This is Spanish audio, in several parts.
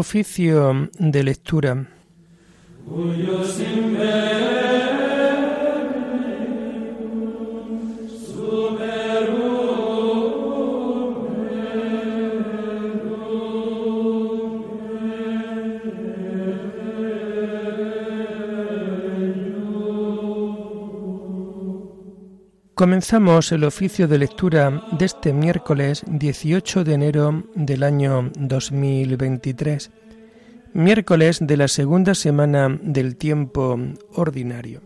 Oficio de lectura. Comenzamos el oficio de lectura de este miércoles 18 de enero del año 2023, miércoles de la segunda semana del tiempo ordinario.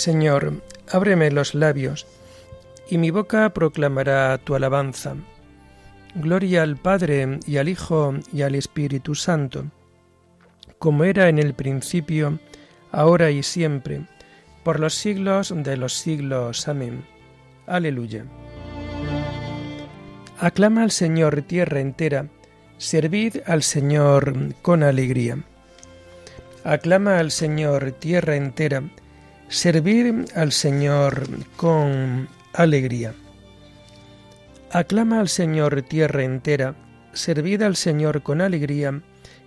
Señor, ábreme los labios, y mi boca proclamará tu alabanza. Gloria al Padre y al Hijo y al Espíritu Santo, como era en el principio, ahora y siempre, por los siglos de los siglos. Amén. Aleluya. Aclama al Señor tierra entera, servid al Señor con alegría. Aclama al Señor tierra entera, Servir al Señor con alegría. Aclama al Señor tierra entera, servid al Señor con alegría,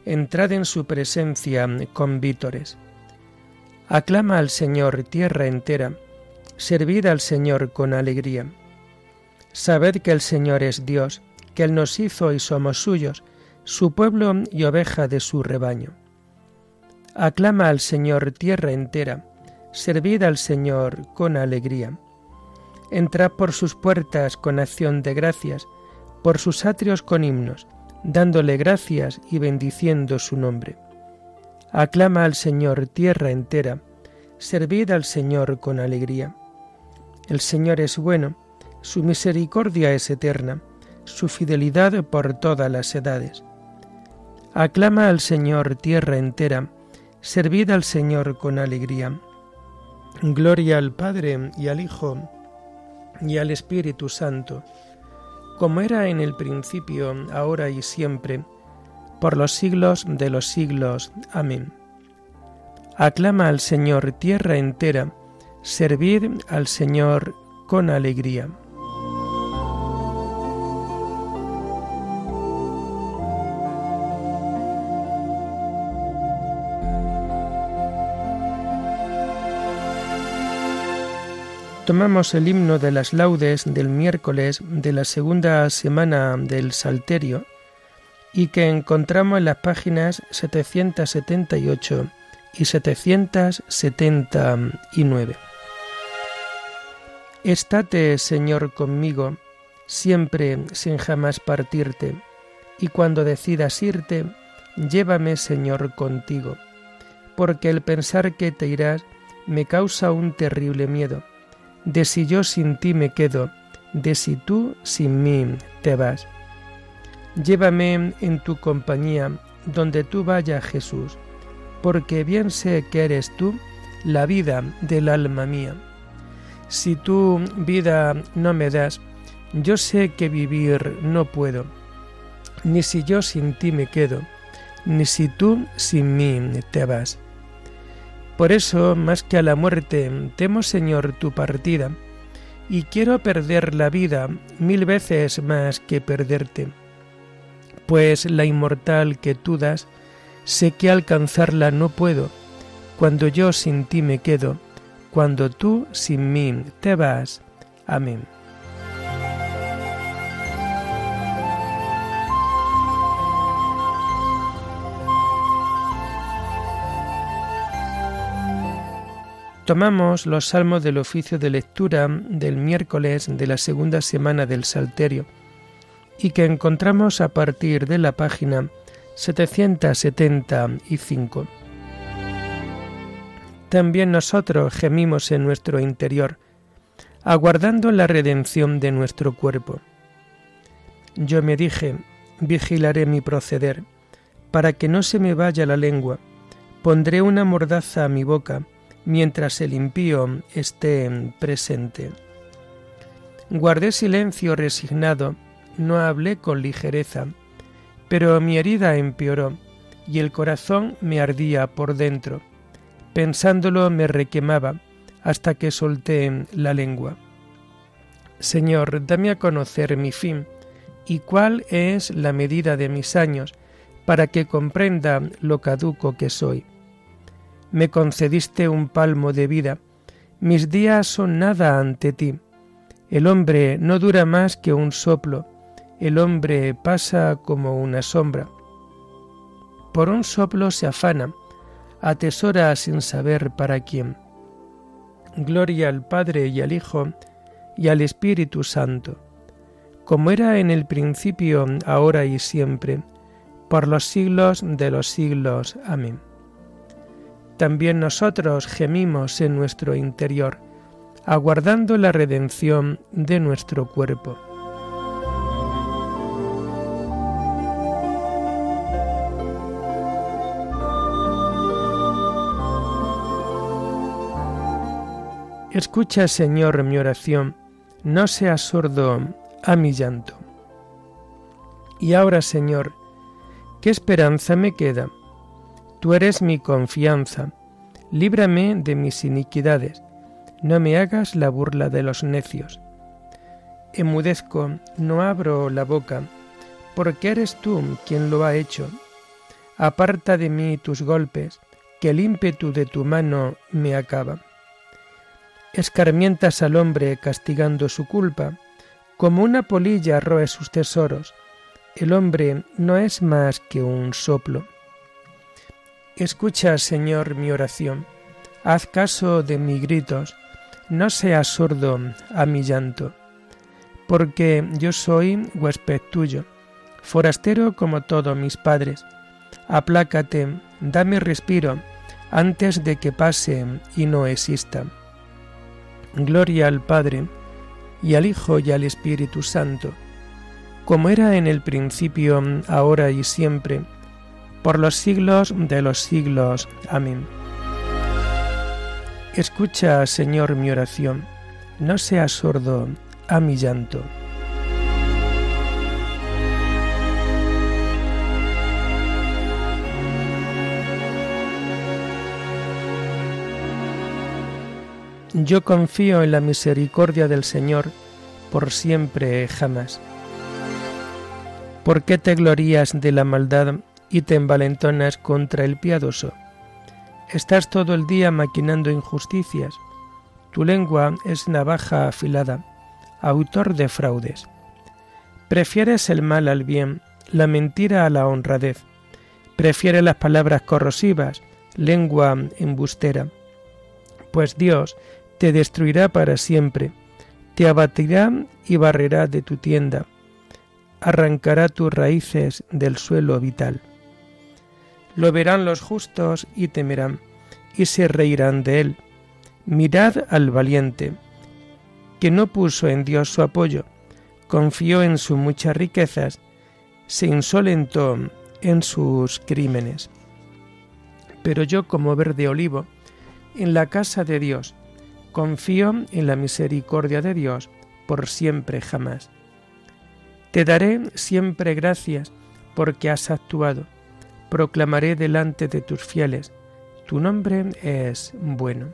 entrad en su presencia con vítores. Aclama al Señor tierra entera, servid al Señor con alegría. Sabed que el Señor es Dios, que Él nos hizo y somos suyos, su pueblo y oveja de su rebaño. Aclama al Señor tierra entera, servid al Señor con alegría. Entrad por sus puertas con acción de gracias, por sus atrios con himnos, dándole gracias y bendiciendo su nombre. Aclama al Señor tierra entera, servid al Señor con alegría. El Señor es bueno, su misericordia es eterna, su fidelidad por todas las edades. Aclama al Señor tierra entera, servid al Señor con alegría. Gloria al Padre y al Hijo y al Espíritu Santo, como era en el principio, ahora y siempre, por los siglos de los siglos. Amén. Aclama al Señor tierra entera, servid al Señor con alegría. Tomamos el himno de las laudes del miércoles de la segunda semana del Salterio y que encontramos en las páginas 778 y 779. Estate, Señor, conmigo, siempre sin jamás partirte, y cuando decidas irte, llévame, Señor, contigo, porque el pensar que te irás me causa un terrible miedo de si yo sin ti me quedo, de si tú sin mí te vas. Llévame en tu compañía, donde tú vayas Jesús, porque bien sé que eres tú la vida del alma mía. Si tú vida no me das, yo sé que vivir no puedo, ni si yo sin ti me quedo, ni si tú sin mí te vas. Por eso, más que a la muerte, temo, Señor, tu partida, y quiero perder la vida mil veces más que perderte. Pues la inmortal que tú das, sé que alcanzarla no puedo, cuando yo sin ti me quedo, cuando tú sin mí te vas. Amén. Tomamos los salmos del oficio de lectura del miércoles de la segunda semana del Salterio y que encontramos a partir de la página 775. También nosotros gemimos en nuestro interior, aguardando la redención de nuestro cuerpo. Yo me dije, vigilaré mi proceder, para que no se me vaya la lengua, pondré una mordaza a mi boca, mientras el impío esté presente. Guardé silencio resignado no hablé con ligereza, pero mi herida empeoró y el corazón me ardía por dentro. Pensándolo me requemaba hasta que solté la lengua. Señor, dame a conocer mi fin y cuál es la medida de mis años, para que comprenda lo caduco que soy. Me concediste un palmo de vida, mis días son nada ante ti. El hombre no dura más que un soplo, el hombre pasa como una sombra. Por un soplo se afana, atesora sin saber para quién. Gloria al Padre y al Hijo y al Espíritu Santo, como era en el principio, ahora y siempre, por los siglos de los siglos. Amén. También nosotros gemimos en nuestro interior, aguardando la redención de nuestro cuerpo. Escucha, Señor, mi oración, no seas sordo a mi llanto. Y ahora, Señor, ¿qué esperanza me queda? Tú eres mi confianza, líbrame de mis iniquidades, no me hagas la burla de los necios. Emudezco, no abro la boca, porque eres tú quien lo ha hecho. Aparta de mí tus golpes, que el ímpetu de tu mano me acaba escarmientas al hombre castigando su culpa, como una polilla roe sus tesoros. El hombre no es más que un soplo. Escucha, Señor, mi oración. Haz caso de mis gritos. No seas sordo a mi llanto. Porque yo soy huésped tuyo, forastero como todos mis padres. Aplácate, dame respiro, antes de que pase y no exista. Gloria al Padre, y al Hijo y al Espíritu Santo, como era en el principio, ahora y siempre, por los siglos de los siglos. Amén. Escucha, Señor, mi oración, no seas sordo a mi llanto. Yo confío en la misericordia del Señor por siempre jamás. ¿Por qué te glorías de la maldad y te envalentonas contra el piadoso? Estás todo el día maquinando injusticias. Tu lengua es navaja afilada, autor de fraudes. Prefieres el mal al bien, la mentira a la honradez. Prefieres las palabras corrosivas, lengua embustera. Pues Dios te destruirá para siempre, te abatirá y barrerá de tu tienda, arrancará tus raíces del suelo vital. Lo verán los justos y temerán, y se reirán de él. Mirad al valiente, que no puso en Dios su apoyo, confió en sus muchas riquezas, se insolentó en sus crímenes. Pero yo como verde olivo, en la casa de Dios, Confío en la misericordia de Dios por siempre jamás. Te daré siempre gracias porque has actuado. Proclamaré delante de tus fieles, tu nombre es bueno.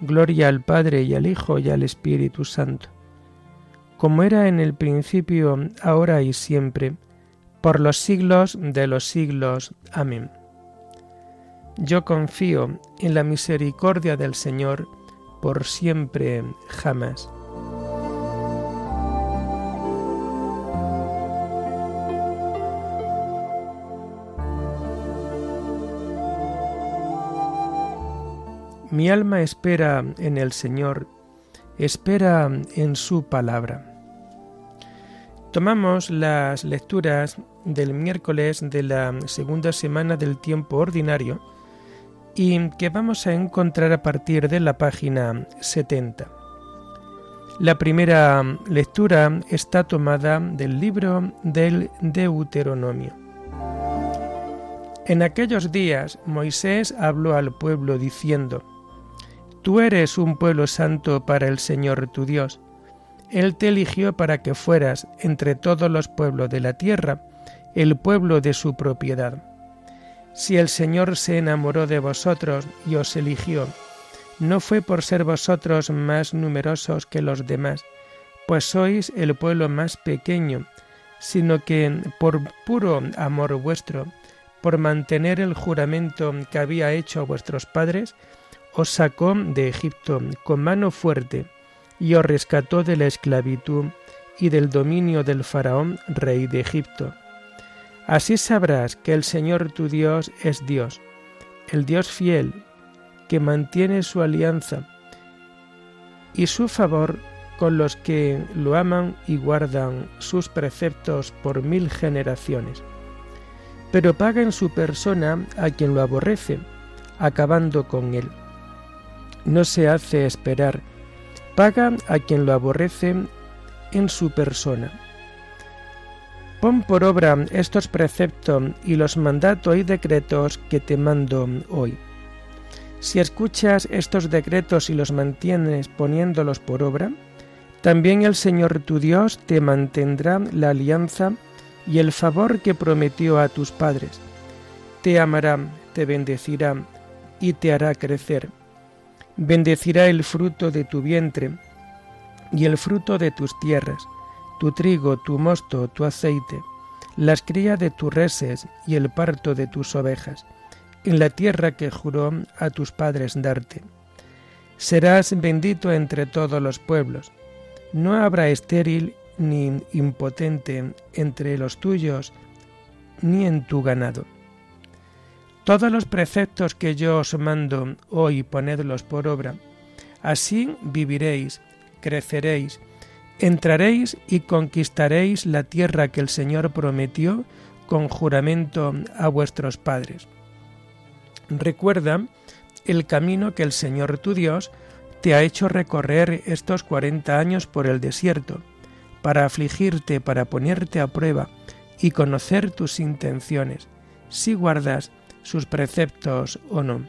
Gloria al Padre y al Hijo y al Espíritu Santo, como era en el principio, ahora y siempre, por los siglos de los siglos. Amén. Yo confío en la misericordia del Señor, por siempre jamás. Mi alma espera en el Señor, espera en su palabra. Tomamos las lecturas del miércoles de la segunda semana del tiempo ordinario y que vamos a encontrar a partir de la página 70. La primera lectura está tomada del libro del Deuteronomio. En aquellos días Moisés habló al pueblo diciendo, Tú eres un pueblo santo para el Señor tu Dios. Él te eligió para que fueras, entre todos los pueblos de la tierra, el pueblo de su propiedad. Si el Señor se enamoró de vosotros y os eligió, no fue por ser vosotros más numerosos que los demás, pues sois el pueblo más pequeño, sino que por puro amor vuestro, por mantener el juramento que había hecho vuestros padres, os sacó de Egipto con mano fuerte y os rescató de la esclavitud y del dominio del faraón, rey de Egipto. Así sabrás que el Señor tu Dios es Dios, el Dios fiel, que mantiene su alianza y su favor con los que lo aman y guardan sus preceptos por mil generaciones. Pero paga en su persona a quien lo aborrece, acabando con él. No se hace esperar, paga a quien lo aborrece en su persona. Pon por obra estos preceptos y los mandatos y decretos que te mando hoy. Si escuchas estos decretos y los mantienes poniéndolos por obra, también el Señor tu Dios te mantendrá la alianza y el favor que prometió a tus padres. Te amará, te bendecirá y te hará crecer. Bendecirá el fruto de tu vientre y el fruto de tus tierras, tu trigo, tu mosto, tu aceite, las crías de tus reses y el parto de tus ovejas, en la tierra que juró a tus padres darte. Serás bendito entre todos los pueblos no habrá estéril ni impotente entre los tuyos, ni en tu ganado. Todos los preceptos que yo os mando hoy ponedlos por obra. Así viviréis, creceréis, entraréis y conquistaréis la tierra que el Señor prometió con juramento a vuestros padres. Recuerda el camino que el Señor tu Dios te ha hecho recorrer estos cuarenta años por el desierto, para afligirte, para ponerte a prueba y conocer tus intenciones, si guardas sus preceptos o no.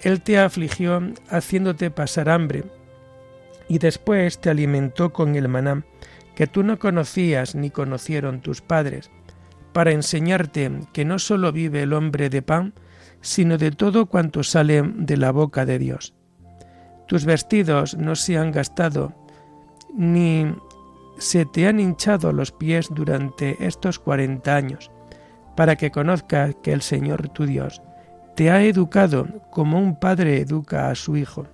Él te afligió haciéndote pasar hambre, y después te alimentó con el maná, que tú no conocías ni conocieron tus padres, para enseñarte que no sólo vive el hombre de pan, sino de todo cuanto sale de la boca de Dios. Tus vestidos no se han gastado, ni se te han hinchado los pies durante estos cuarenta años, para que conozcas que el Señor tu Dios te ha educado como un padre educa a su hijo,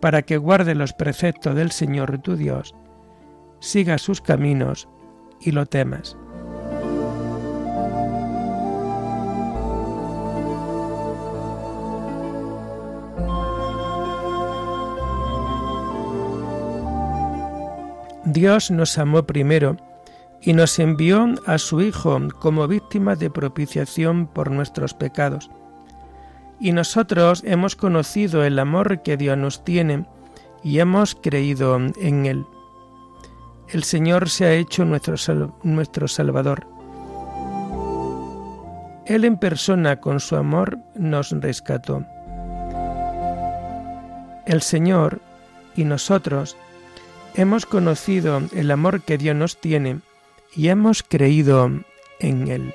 para que guarde los preceptos del Señor tu Dios, siga sus caminos y lo temas. Dios nos amó primero y nos envió a su Hijo como víctima de propiciación por nuestros pecados. Y nosotros hemos conocido el amor que Dios nos tiene y hemos creído en Él. El Señor se ha hecho nuestro, nuestro Salvador. Él en persona con su amor nos rescató. El Señor y nosotros hemos conocido el amor que Dios nos tiene y hemos creído en Él.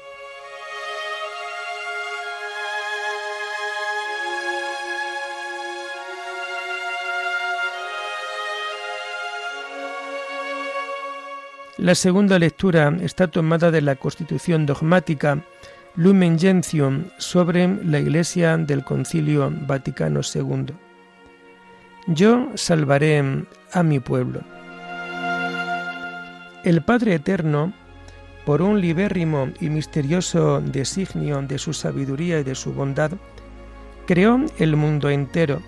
La segunda lectura está tomada de la Constitución dogmática Lumen Gentium sobre la Iglesia del Concilio Vaticano II. Yo salvaré a mi pueblo. El Padre Eterno, por un libérrimo y misterioso designio de su sabiduría y de su bondad, creó el mundo entero,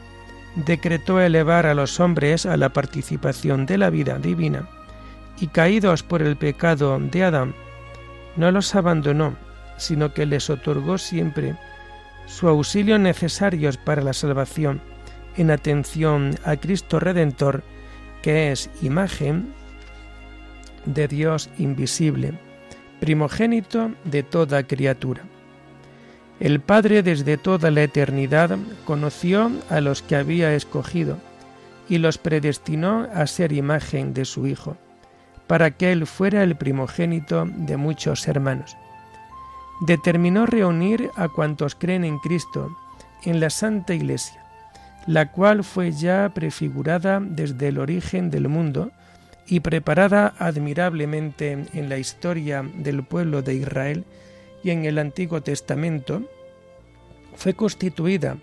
decretó elevar a los hombres a la participación de la vida divina, y caídos por el pecado de Adán, no los abandonó, sino que les otorgó siempre su auxilio necesarios para la salvación, en atención a Cristo Redentor, que es imagen de Dios invisible, primogénito de toda criatura. El Padre desde toda la eternidad conoció a los que había escogido y los predestinó a ser imagen de su Hijo, para que Él fuera el primogénito de muchos hermanos. Determinó reunir a cuantos creen en Cristo en la Santa Iglesia, la cual fue ya prefigurada desde el origen del mundo y preparada admirablemente en la historia del pueblo de Israel y en el Antiguo Testamento, fue constituida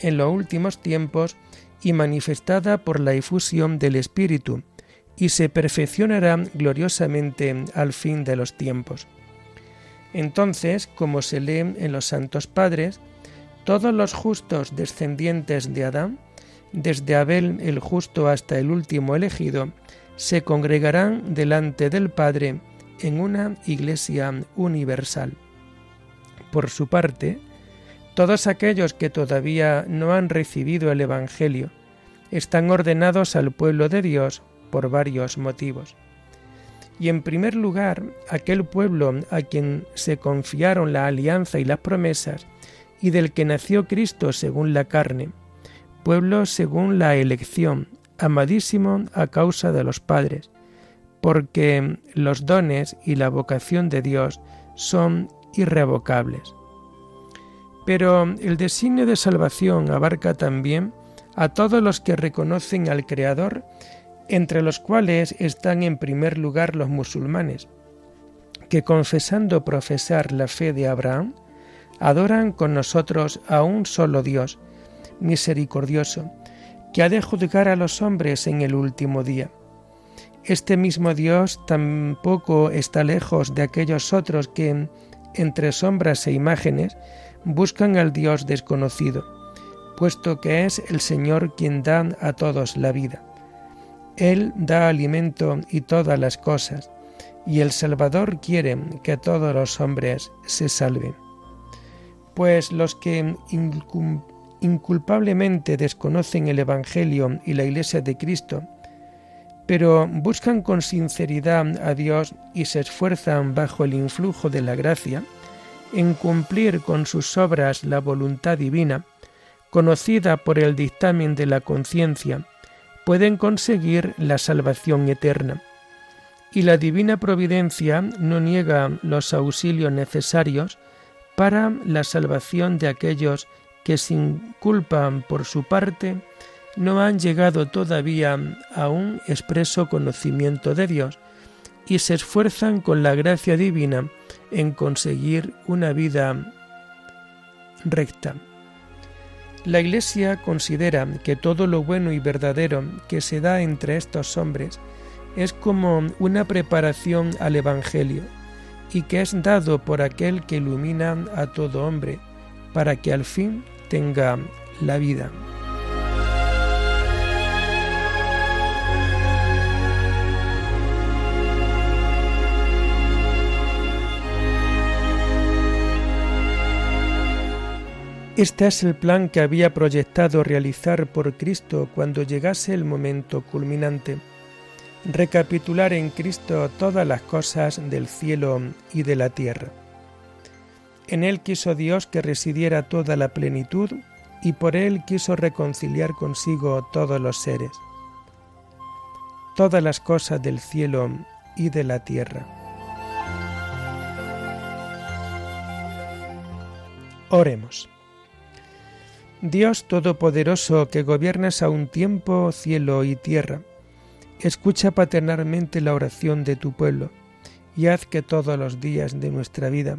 en los últimos tiempos y manifestada por la efusión del Espíritu, y se perfeccionará gloriosamente al fin de los tiempos. Entonces, como se lee en los Santos Padres, todos los justos descendientes de Adán, desde Abel el justo hasta el último elegido, se congregarán delante del Padre en una iglesia universal. Por su parte, todos aquellos que todavía no han recibido el Evangelio están ordenados al pueblo de Dios por varios motivos. Y en primer lugar, aquel pueblo a quien se confiaron la alianza y las promesas, y del que nació Cristo según la carne, pueblo según la elección, amadísimo a causa de los padres, porque los dones y la vocación de Dios son irrevocables. Pero el designio de salvación abarca también a todos los que reconocen al Creador, entre los cuales están en primer lugar los musulmanes, que confesando profesar la fe de Abraham, adoran con nosotros a un solo Dios, misericordioso, que ha de juzgar a los hombres en el último día. Este mismo Dios tampoco está lejos de aquellos otros que, entre sombras e imágenes, buscan al Dios desconocido, puesto que es el Señor quien da a todos la vida. Él da alimento y todas las cosas, y el Salvador quiere que todos los hombres se salven. Pues los que inculpablemente desconocen el Evangelio y la Iglesia de Cristo, pero buscan con sinceridad a Dios y se esfuerzan bajo el influjo de la gracia, en cumplir con sus obras la voluntad divina, conocida por el dictamen de la conciencia, pueden conseguir la salvación eterna. Y la divina providencia no niega los auxilios necesarios para la salvación de aquellos que sin culpa por su parte no han llegado todavía a un expreso conocimiento de Dios y se esfuerzan con la gracia divina en conseguir una vida recta. La Iglesia considera que todo lo bueno y verdadero que se da entre estos hombres es como una preparación al Evangelio y que es dado por aquel que ilumina a todo hombre para que al fin tenga la vida. Este es el plan que había proyectado realizar por Cristo cuando llegase el momento culminante. Recapitular en Cristo todas las cosas del cielo y de la tierra. En Él quiso Dios que residiera toda la plenitud y por Él quiso reconciliar consigo todos los seres, todas las cosas del cielo y de la tierra. Oremos. Dios Todopoderoso que gobiernas a un tiempo cielo y tierra, escucha paternalmente la oración de tu pueblo y haz que todos los días de nuestra vida